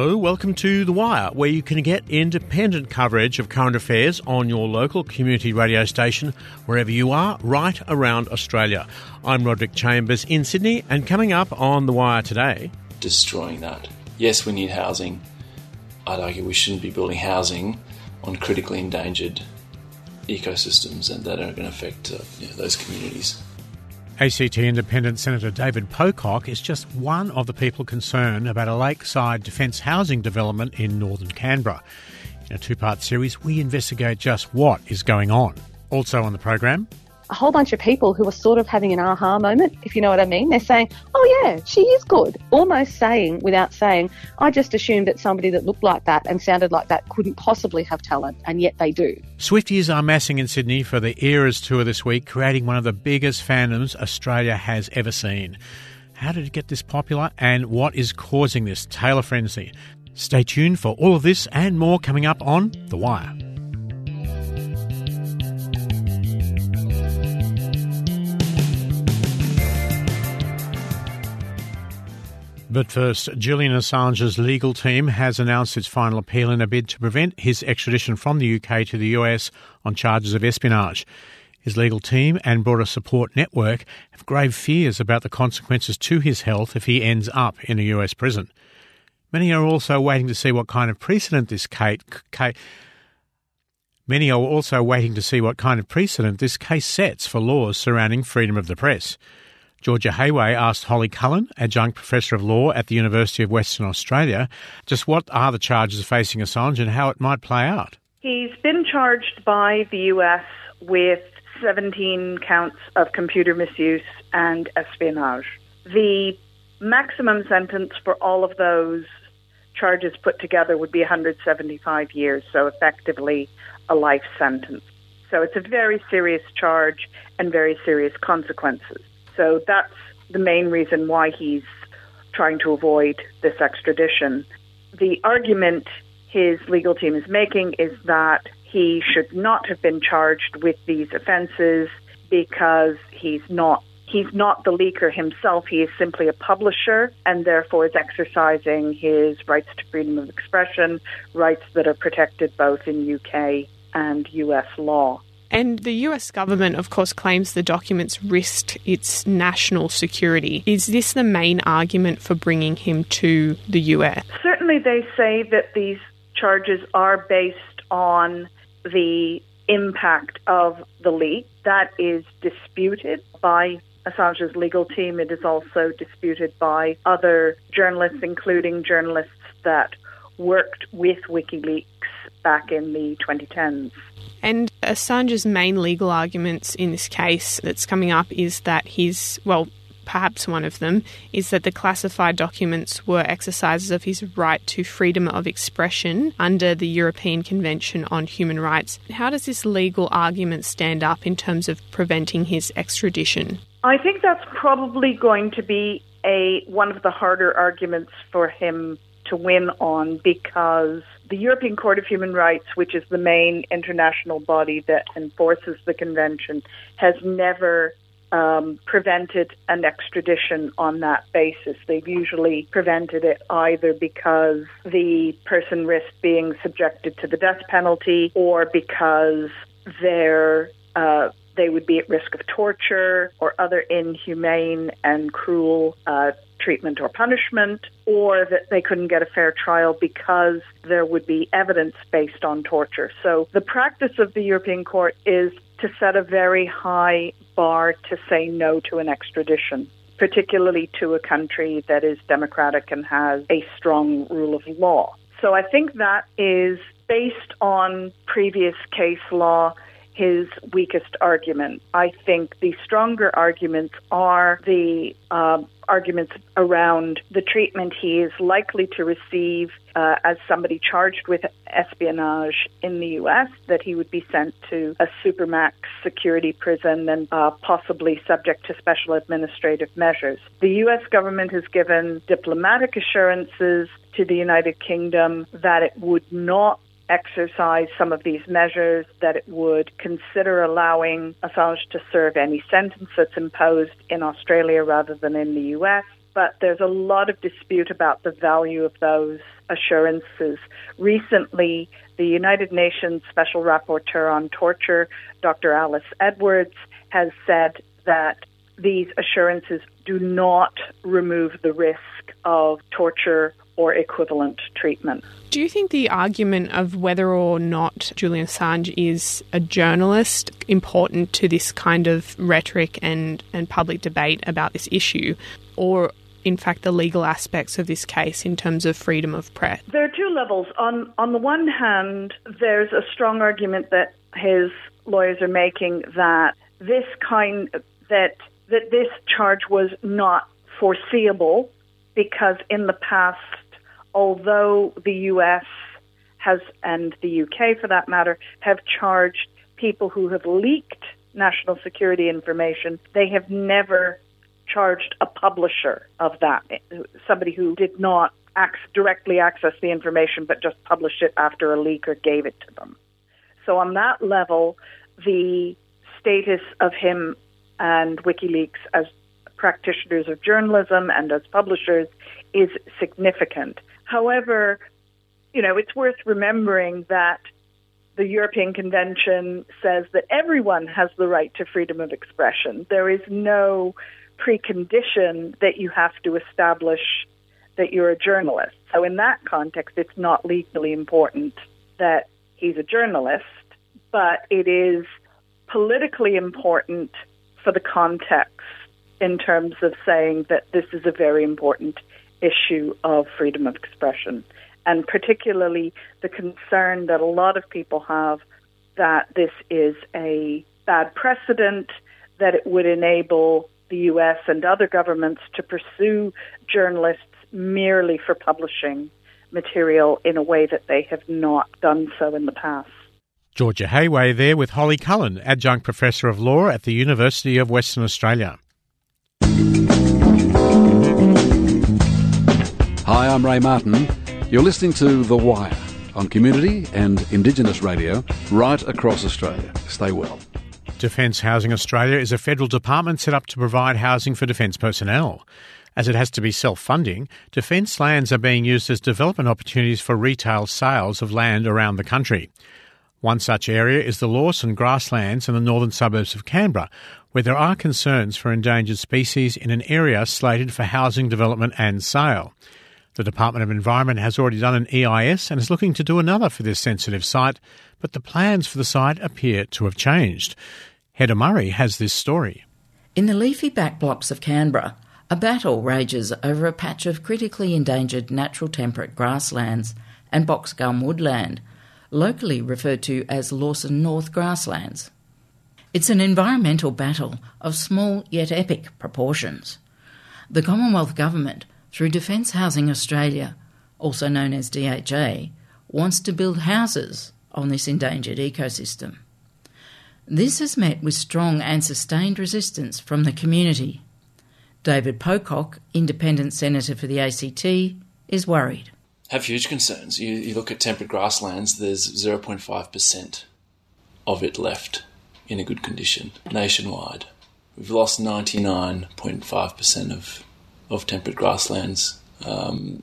Hello, welcome to The Wire, where you can get independent coverage of current affairs on your local community radio station, wherever you are, right around Australia. I'm Roderick Chambers in Sydney, and coming up on The Wire today. Destroying that. Yes, we need housing. I'd argue we shouldn't be building housing on critically endangered ecosystems and that are going to affect uh, you know, those communities. ACT Independent Senator David Pocock is just one of the people concerned about a lakeside defence housing development in northern Canberra. In a two part series, we investigate just what is going on. Also on the program, a whole bunch of people who are sort of having an aha moment, if you know what I mean. They're saying, oh, yeah, she is good. Almost saying, without saying, I just assumed that somebody that looked like that and sounded like that couldn't possibly have talent, and yet they do. Swifties are massing in Sydney for the Eras Tour this week, creating one of the biggest fandoms Australia has ever seen. How did it get this popular, and what is causing this Taylor frenzy? Stay tuned for all of this and more coming up on The Wire. But first, Julian Assange's legal team has announced its final appeal in a bid to prevent his extradition from the UK to the US on charges of espionage. His legal team and broader support network have grave fears about the consequences to his health if he ends up in a US prison. Many are also waiting to see what kind of precedent this Many are also waiting to see what kind of precedent this case sets for laws surrounding freedom of the press. Georgia Hayway asked Holly Cullen, adjunct professor of law at the University of Western Australia, just what are the charges facing Assange and how it might play out. He's been charged by the US with 17 counts of computer misuse and espionage. The maximum sentence for all of those charges put together would be 175 years, so effectively a life sentence. So it's a very serious charge and very serious consequences. So that's the main reason why he's trying to avoid this extradition. The argument his legal team is making is that he should not have been charged with these offenses because he's not he's not the leaker himself. He is simply a publisher and therefore is exercising his rights to freedom of expression, rights that are protected both in UK and US law. And the US government, of course, claims the documents risked its national security. Is this the main argument for bringing him to the US? Certainly, they say that these charges are based on the impact of the leak. That is disputed by Assange's legal team. It is also disputed by other journalists, including journalists that worked with WikiLeaks back in the 2010s. And Assange's main legal arguments in this case that's coming up is that he's, well, perhaps one of them, is that the classified documents were exercises of his right to freedom of expression under the European Convention on Human Rights. How does this legal argument stand up in terms of preventing his extradition? I think that's probably going to be a one of the harder arguments for him to win on because the European Court of Human Rights, which is the main international body that enforces the convention, has never um, prevented an extradition on that basis. They've usually prevented it either because the person risked being subjected to the death penalty or because they're uh, they would be at risk of torture or other inhumane and cruel uh, treatment or punishment, or that they couldn't get a fair trial because there would be evidence based on torture. So the practice of the European Court is to set a very high bar to say no to an extradition, particularly to a country that is democratic and has a strong rule of law. So I think that is based on previous case law his weakest argument. I think the stronger arguments are the uh, arguments around the treatment he is likely to receive uh, as somebody charged with espionage in the U.S., that he would be sent to a supermax security prison and uh, possibly subject to special administrative measures. The U.S. government has given diplomatic assurances to the United Kingdom that it would not exercise some of these measures, that it would consider allowing Assange to serve any sentence that's imposed in Australia rather than in the US. But there's a lot of dispute about the value of those assurances. Recently, the United Nations Special Rapporteur on Torture, Dr. Alice Edwards, has said that these assurances do not remove the risk of torture or equivalent treatment. Do you think the argument of whether or not Julian Assange is a journalist important to this kind of rhetoric and, and public debate about this issue? Or in fact the legal aspects of this case in terms of freedom of press? There are two levels. On on the one hand, there's a strong argument that his lawyers are making that this kind that that this charge was not foreseeable because in the past, although the U.S. has and the UK for that matter have charged people who have leaked national security information, they have never charged a publisher of that, somebody who did not directly access the information but just published it after a leaker gave it to them. So, on that level, the status of him and WikiLeaks as practitioners of journalism and as publishers is significant. However, you know, it's worth remembering that the European Convention says that everyone has the right to freedom of expression. There is no precondition that you have to establish that you're a journalist. So, in that context, it's not legally important that he's a journalist, but it is politically important for the context in terms of saying that this is a very important issue of freedom of expression. And particularly the concern that a lot of people have that this is a bad precedent, that it would enable the US and other governments to pursue journalists merely for publishing material in a way that they have not done so in the past. Georgia Hayway there with Holly Cullen, Adjunct Professor of Law at the University of Western Australia. Hi, I'm Ray Martin. You're listening to The Wire on Community and Indigenous Radio right across Australia. Stay well. Defence Housing Australia is a federal department set up to provide housing for defence personnel. As it has to be self funding, defence lands are being used as development opportunities for retail sales of land around the country. One such area is the Lawson grasslands in the northern suburbs of Canberra, where there are concerns for endangered species in an area slated for housing development and sale. The Department of Environment has already done an EIS and is looking to do another for this sensitive site, but the plans for the site appear to have changed. Heather Murray has this story. In the leafy back blocks of Canberra, a battle rages over a patch of critically endangered natural temperate grasslands and box gum woodland, locally referred to as Lawson North grasslands. It's an environmental battle of small yet epic proportions. The Commonwealth Government, through Defence Housing Australia, also known as DHA, wants to build houses on this endangered ecosystem. This has met with strong and sustained resistance from the community. David Pocock, independent senator for the ACT, is worried. Have huge concerns. You, you look at temperate grasslands, there's 0.5% of it left in a good condition nationwide. We've lost 99.5% of, of temperate grasslands. Um,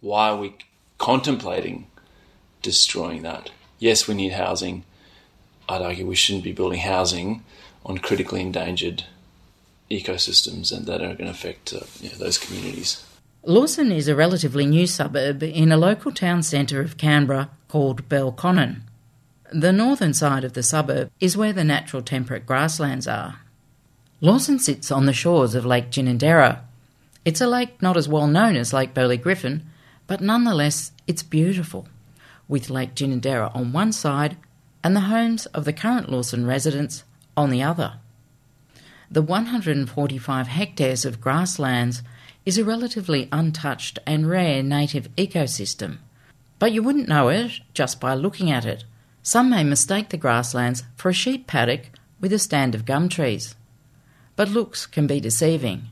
why are we contemplating destroying that? Yes, we need housing I'd argue we shouldn't be building housing on critically endangered ecosystems and that are going to affect uh, you know, those communities. Lawson is a relatively new suburb in a local town centre of Canberra called Belconnen. The northern side of the suburb is where the natural temperate grasslands are. Lawson sits on the shores of Lake Ginninderra. It's a lake not as well known as Lake Burley Griffin, but nonetheless it's beautiful, with Lake Ginninderra on one side and the homes of the current Lawson residents on the other. The 145 hectares of grasslands is a relatively untouched and rare native ecosystem, but you wouldn't know it just by looking at it. Some may mistake the grasslands for a sheep paddock with a stand of gum trees. But looks can be deceiving.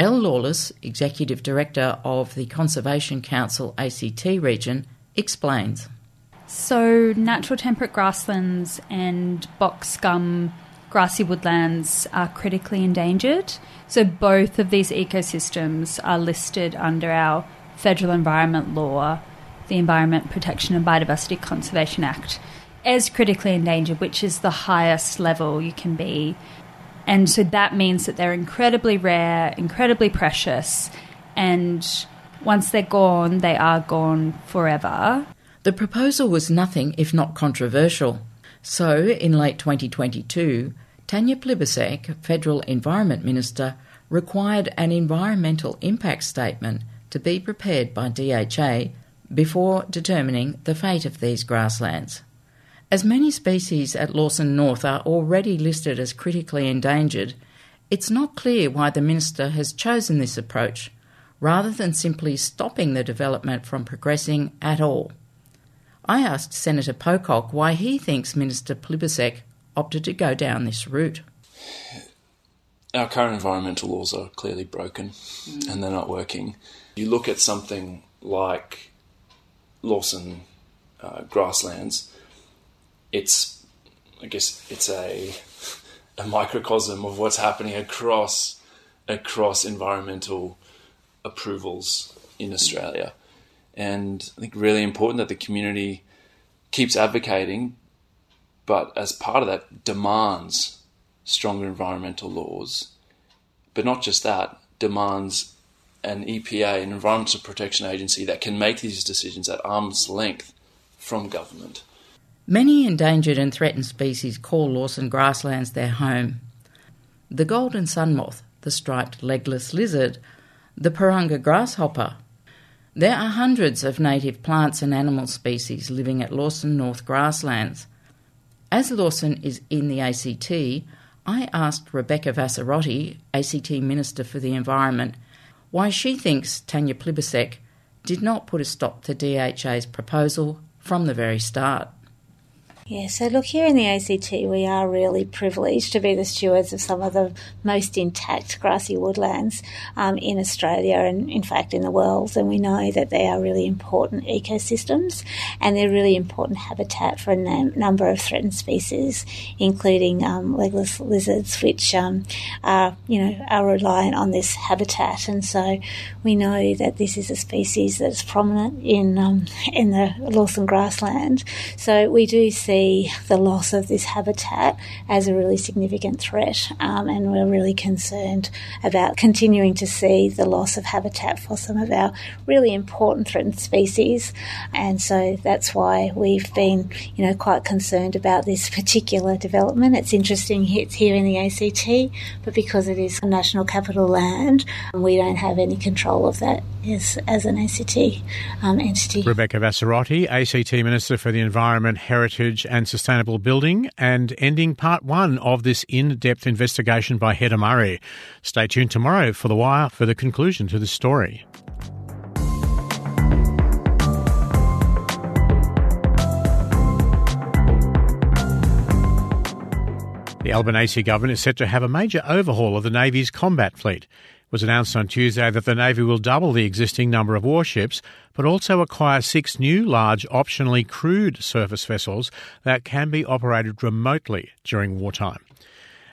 Elle Lawless, Executive Director of the Conservation Council ACT region, explains. So, natural temperate grasslands and box gum grassy woodlands are critically endangered. So, both of these ecosystems are listed under our federal environment law, the Environment Protection and Biodiversity Conservation Act, as critically endangered, which is the highest level you can be. And so that means that they're incredibly rare, incredibly precious, and once they're gone, they are gone forever. The proposal was nothing if not controversial. So, in late 2022, Tanya Plibersek, Federal Environment Minister, required an environmental impact statement to be prepared by DHA before determining the fate of these grasslands. As many species at Lawson North are already listed as critically endangered, it's not clear why the Minister has chosen this approach, rather than simply stopping the development from progressing at all. I asked Senator Pocock why he thinks Minister Plibersek opted to go down this route. Our current environmental laws are clearly broken mm. and they're not working. You look at something like Lawson uh, grasslands, it's, I guess, it's a, a microcosm of what's happening across across environmental approvals in Australia. And I think really important that the community keeps advocating, but as part of that, demands stronger environmental laws. But not just that, demands an EPA, an Environmental Protection Agency, that can make these decisions at arm's length from government. Many endangered and threatened species call Lawson grasslands their home. The golden sun moth, the striped legless lizard, the Perunga grasshopper. There are hundreds of native plants and animal species living at Lawson North grasslands. As Lawson is in the ACT, I asked Rebecca Vassarotti, ACT Minister for the Environment, why she thinks Tanya Plibersek did not put a stop to DHA's proposal from the very start. Yeah, so look, here in the ACT, we are really privileged to be the stewards of some of the most intact grassy woodlands um, in Australia and, in fact, in the world. And we know that they are really important ecosystems and they're really important habitat for a nam- number of threatened species, including um, legless lizards, which um, are, you know, are reliant on this habitat. And so we know that this is a species that's prominent in um, in the Lawson grassland. So we do see see the loss of this habitat as a really significant threat, um, and we're really concerned about continuing to see the loss of habitat for some of our really important threatened species. And so that's why we've been, you know, quite concerned about this particular development. It's interesting it's here in the ACT, but because it is national capital land, we don't have any control of that as, as an ACT um, entity. Rebecca Vassarotti, ACT Minister for the Environment, Heritage and Sustainable Building, and ending part one of this in depth investigation by Heather Murray. Stay tuned tomorrow for The Wire for the conclusion to this story. The Albanese government is set to have a major overhaul of the Navy's combat fleet was announced on Tuesday that the Navy will double the existing number of warships, but also acquire six new large, optionally crewed surface vessels that can be operated remotely during wartime.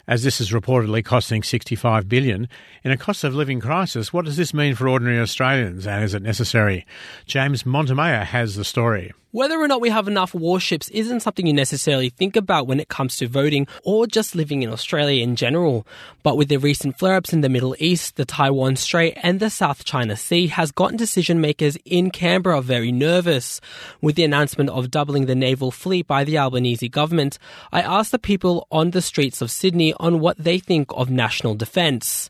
As this is reportedly costing 65 billion in a cost of living crisis, what does this mean for ordinary Australians and is it necessary? James Montemayor has the story. Whether or not we have enough warships isn't something you necessarily think about when it comes to voting or just living in Australia in general. But with the recent flare ups in the Middle East, the Taiwan Strait, and the South China Sea has gotten decision makers in Canberra very nervous. With the announcement of doubling the naval fleet by the Albanese government, I asked the people on the streets of Sydney on what they think of national defence.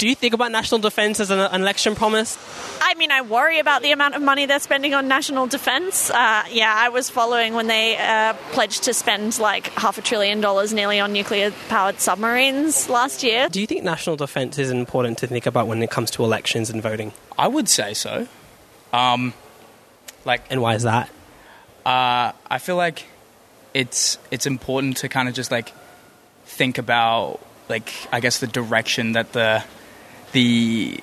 Do you think about national defence as an, election promise? I mean, I worry about the amount of money they're spending on national defence. Uh, yeah, I was following when they uh, pledged to spend like half a trillion dollars nearly on nuclear powered submarines last year. Do you think national defence is important to think about when it comes to elections and voting? I would say so. Um, like, and why is that? Uh, I feel like it's it's important to kind of just like think about like I guess the direction that the the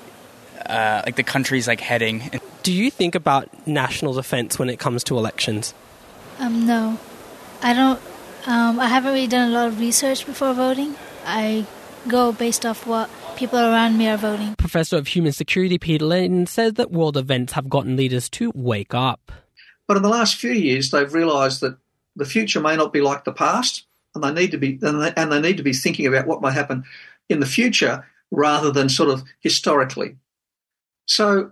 uh, like the country's like heading. Do you think about national defense when it comes to elections? Um, no, I don't. Um, I haven't really done a lot of research before voting. I go based off what people around me are voting. Professor of Human Security Peter Layton says that world events have gotten leaders to wake up. But in the last few years, they've realised that the future may not be like the past, and they need to be and they, and they need to be thinking about what might happen in the future rather than sort of historically. So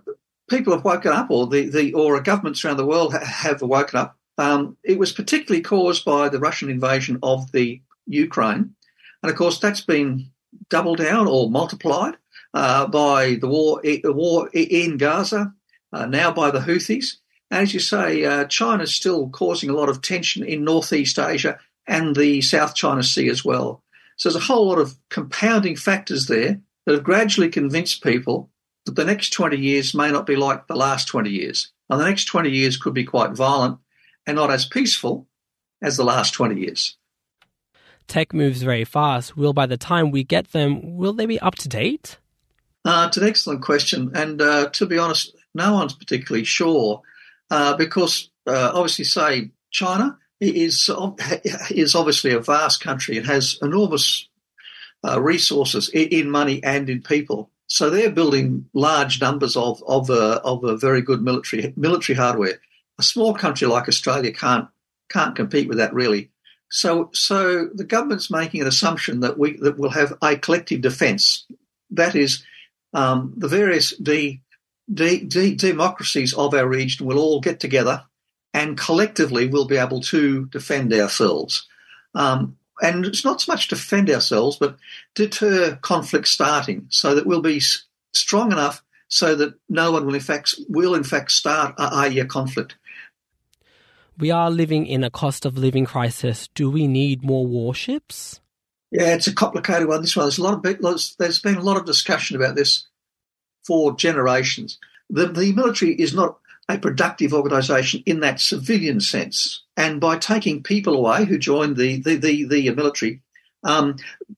people have woken up, or the, the or governments around the world have woken up. Um, it was particularly caused by the Russian invasion of the Ukraine, and of course that's been doubled down or multiplied uh, by the war, the war in Gaza, uh, now by the Houthis. As you say, uh, China's still causing a lot of tension in Northeast Asia and the South China Sea as well. So there's a whole lot of compounding factors there that have gradually convinced people that the next 20 years may not be like the last 20 years. And the next 20 years could be quite violent and not as peaceful as the last 20 years. Tech moves very fast. Will by the time we get them, will they be up to date? Uh, it's an excellent question. And uh, to be honest, no one's particularly sure uh, because uh, obviously, say, China is, is obviously a vast country and has enormous uh, resources in money and in people. So they're building large numbers of of a, of a very good military military hardware. A small country like Australia can't can't compete with that really. So so the government's making an assumption that we that we'll have a collective defence. That is, um, the various de, de, de, democracies of our region will all get together and collectively we'll be able to defend ourselves. Um, and it's not so much defend ourselves, but deter conflict starting, so that we'll be strong enough so that no one will in fact will in fact start a, a conflict. We are living in a cost of living crisis. Do we need more warships? Yeah, it's a complicated one. This one, there's a lot of there's been a lot of discussion about this for generations. The the military is not a productive organisation in that civilian sense. And by taking people away who join the the the, the military, um,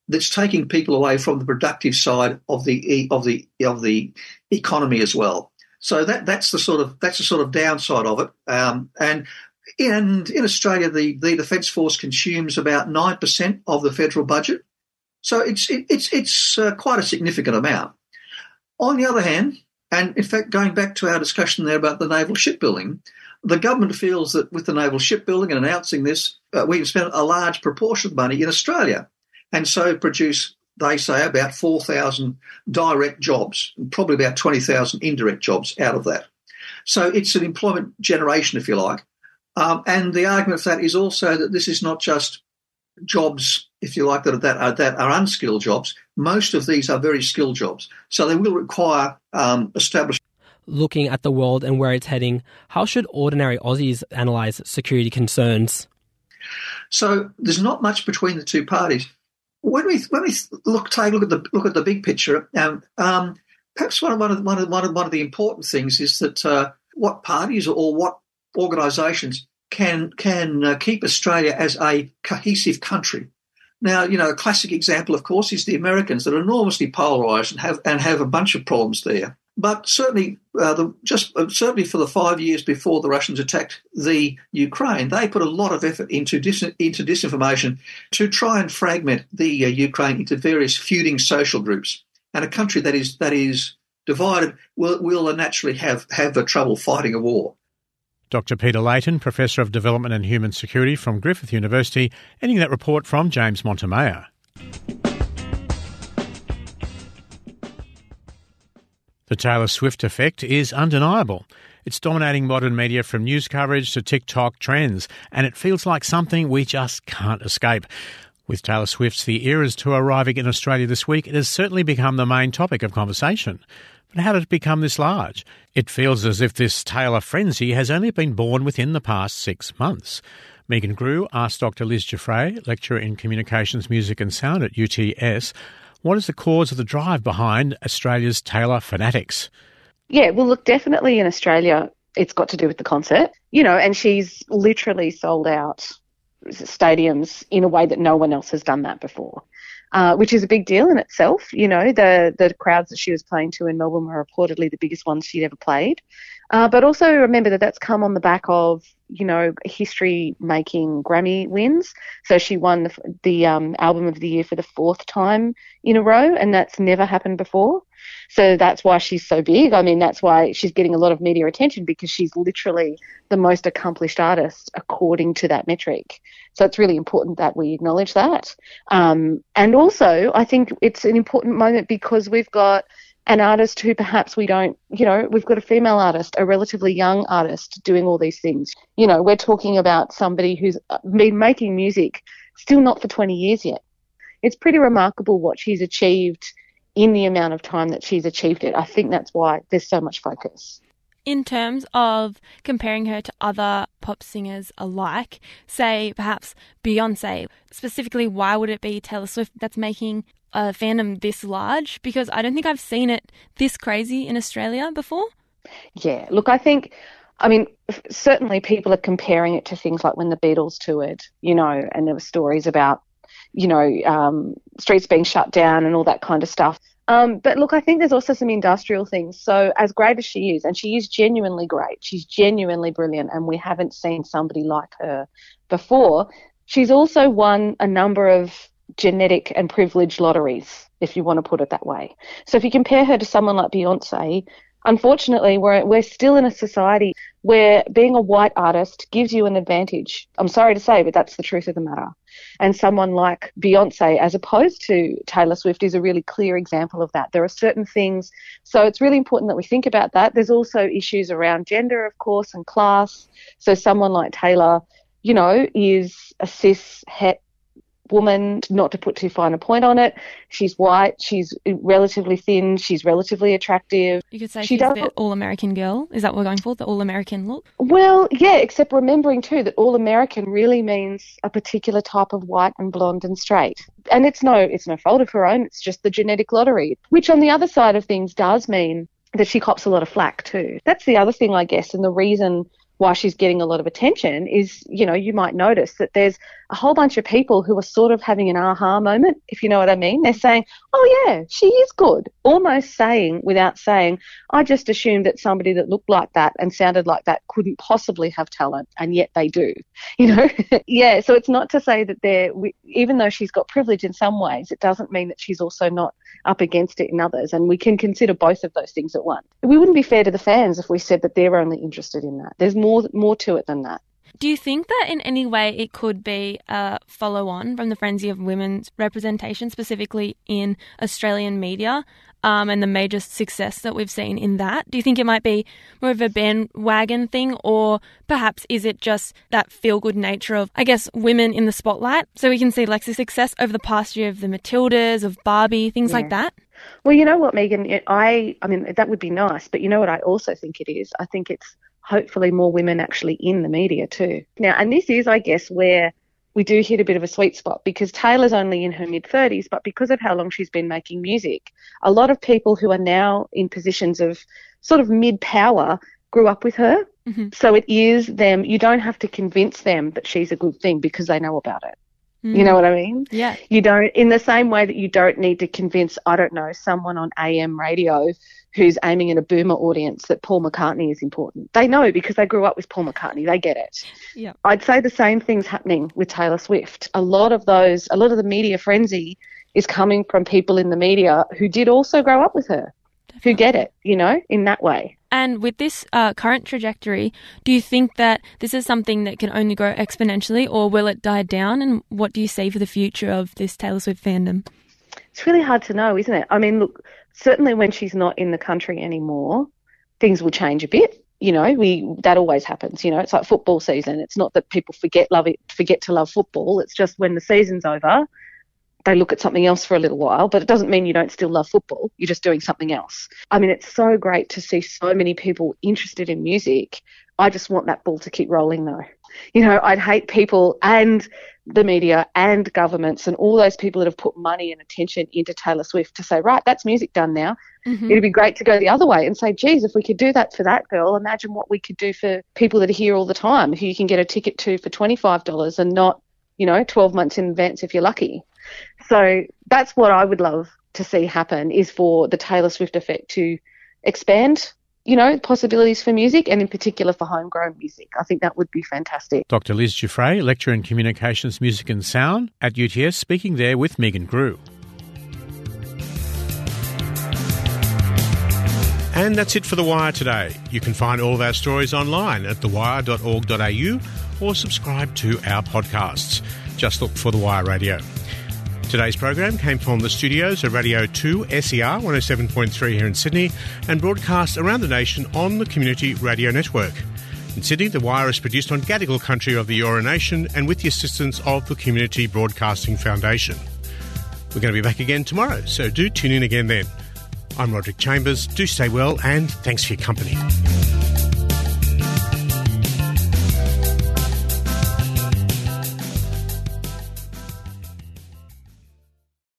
that's taking people away from the productive side of the of the of the economy as well. So that that's the sort of that's the sort of downside of it. Um, and and in Australia, the, the Defence Force consumes about nine percent of the federal budget, so it's it, it's it's uh, quite a significant amount. On the other hand, and in fact, going back to our discussion there about the naval shipbuilding, the government feels that with the naval shipbuilding and announcing this, uh, we've spent a large proportion of money in Australia, and so produce, they say, about 4,000 direct jobs, probably about 20,000 indirect jobs out of that. So it's an employment generation, if you like. Um, and the argument for that is also that this is not just jobs, if you like, that, that, are, that are unskilled jobs. Most of these are very skilled jobs. So they will require um, established. Looking at the world and where it's heading, how should ordinary Aussies analyse security concerns? So there's not much between the two parties. When we when we look take look at the look at the big picture, um, um, perhaps one of one of one of one of, one of the important things is that uh, what parties or what organisations can can uh, keep Australia as a cohesive country. Now, you know, a classic example, of course, is the Americans that are enormously polarised and have and have a bunch of problems there. But certainly, uh, the, just uh, certainly for the five years before the Russians attacked the Ukraine, they put a lot of effort into dis, into disinformation to try and fragment the uh, Ukraine into various feuding social groups. And a country that is that is divided will, will naturally have have a trouble fighting a war. Dr. Peter Layton, Professor of Development and Human Security from Griffith University, ending that report from James Montemayor. The Taylor Swift effect is undeniable. It's dominating modern media from news coverage to TikTok trends, and it feels like something we just can't escape. With Taylor Swift's The Eras tour arriving in Australia this week, it has certainly become the main topic of conversation. But how did it become this large? It feels as if this Taylor frenzy has only been born within the past six months. Megan Grew asked Dr. Liz Giuffre, lecturer in Communications, Music and Sound at UTS, what is the cause of the drive behind Australia's Taylor fanatics? Yeah, well, look, definitely in Australia, it's got to do with the concert, you know, and she's literally sold out stadiums in a way that no one else has done that before uh, which is a big deal in itself. You know, the the crowds that she was playing to in Melbourne were reportedly the biggest ones she'd ever played. Uh, but also remember that that's come on the back of, you know, history making Grammy wins. So she won the, the um, album of the year for the fourth time in a row, and that's never happened before. So that's why she's so big. I mean, that's why she's getting a lot of media attention because she's literally the most accomplished artist according to that metric. So it's really important that we acknowledge that. Um, and also, I think it's an important moment because we've got an artist who perhaps we don't, you know, we've got a female artist, a relatively young artist doing all these things. You know, we're talking about somebody who's been making music still not for 20 years yet. It's pretty remarkable what she's achieved in the amount of time that she's achieved it. I think that's why there's so much focus. In terms of comparing her to other pop singers alike, say perhaps Beyonce, specifically, why would it be Taylor Swift that's making a fandom this large? Because I don't think I've seen it this crazy in Australia before. Yeah, look, I think I mean, certainly people are comparing it to things like when the Beatles toured, you know, and there were stories about, you know, um, streets being shut down and all that kind of stuff. Um, but look, I think there's also some industrial things. So as great as she is, and she is genuinely great, she's genuinely brilliant, and we haven't seen somebody like her before. She's also won a number of genetic and privilege lotteries, if you want to put it that way. So if you compare her to someone like Beyonce, unfortunately, we're, we're still in a society where being a white artist gives you an advantage. I'm sorry to say, but that's the truth of the matter. And someone like Beyonce, as opposed to Taylor Swift, is a really clear example of that. There are certain things, so it's really important that we think about that. There's also issues around gender, of course, and class. So someone like Taylor, you know, is a cis het woman, not to put too fine a point on it. She's white, she's relatively thin, she's relatively attractive. You could say she she's does the all American girl. Is that what we're going for? The all American look? Well, yeah, except remembering too that all American really means a particular type of white and blonde and straight. And it's no it's no fault of her own, it's just the genetic lottery. Which on the other side of things does mean that she cops a lot of flack too. That's the other thing I guess and the reason why she's getting a lot of attention is, you know, you might notice that there's a whole bunch of people who are sort of having an aha moment, if you know what I mean. They're saying, oh, yeah, she is good. Almost saying, without saying, I just assumed that somebody that looked like that and sounded like that couldn't possibly have talent, and yet they do. You know? yeah, so it's not to say that they're, even though she's got privilege in some ways, it doesn't mean that she's also not up against it in others. And we can consider both of those things at once. We wouldn't be fair to the fans if we said that they're only interested in that. There's more, more more to it than that. Do you think that in any way it could be a follow on from the frenzy of women's representation, specifically in Australian media, um, and the major success that we've seen in that? Do you think it might be more of a bandwagon thing, or perhaps is it just that feel good nature of, I guess, women in the spotlight? So we can see Lexi's success over the past year of the Matildas, of Barbie, things yeah. like that? Well, you know what, Megan? I, I mean, that would be nice, but you know what I also think it is? I think it's hopefully more women actually in the media too. Now, and this is, I guess, where we do hit a bit of a sweet spot because Taylor's only in her mid 30s, but because of how long she's been making music, a lot of people who are now in positions of sort of mid power grew up with her. Mm-hmm. So it is them, you don't have to convince them that she's a good thing because they know about it. Mm. You know what I mean? Yeah. You don't, in the same way that you don't need to convince, I don't know, someone on AM radio who's aiming at a boomer audience that Paul McCartney is important. They know because they grew up with Paul McCartney. They get it. Yeah. I'd say the same thing's happening with Taylor Swift. A lot of those, a lot of the media frenzy is coming from people in the media who did also grow up with her. Who get it, you know, in that way. And with this uh, current trajectory, do you think that this is something that can only grow exponentially, or will it die down? And what do you see for the future of this Taylor Swift fandom? It's really hard to know, isn't it? I mean, look, certainly when she's not in the country anymore, things will change a bit. You know, we that always happens. You know, it's like football season. It's not that people forget love it, forget to love football. It's just when the season's over, they look at something else for a little while. But it doesn't mean you don't still love football. You're just doing something else. I mean, it's so great to see so many people interested in music. I just want that ball to keep rolling, though. You know, I'd hate people and the media and governments and all those people that have put money and attention into Taylor Swift to say, right, that's music done now. Mm-hmm. It'd be great to go the other way and say, geez, if we could do that for that girl, imagine what we could do for people that are here all the time, who you can get a ticket to for $25 and not, you know, 12 months in advance if you're lucky. So that's what I would love to see happen is for the Taylor Swift effect to expand you know, possibilities for music and in particular for homegrown music. I think that would be fantastic. Dr. Liz Giuffre, lecturer in communications, music and sound at UTS, speaking there with Megan Grew. And that's it for The Wire today. You can find all of our stories online at thewire.org.au or subscribe to our podcasts. Just look for The Wire Radio. Today's program came from the studios of Radio 2 SER 107.3 here in Sydney and broadcast around the nation on the Community Radio Network. In Sydney, The Wire is produced on Gadigal country of the Eora Nation and with the assistance of the Community Broadcasting Foundation. We're going to be back again tomorrow, so do tune in again then. I'm Roderick Chambers. Do stay well and thanks for your company.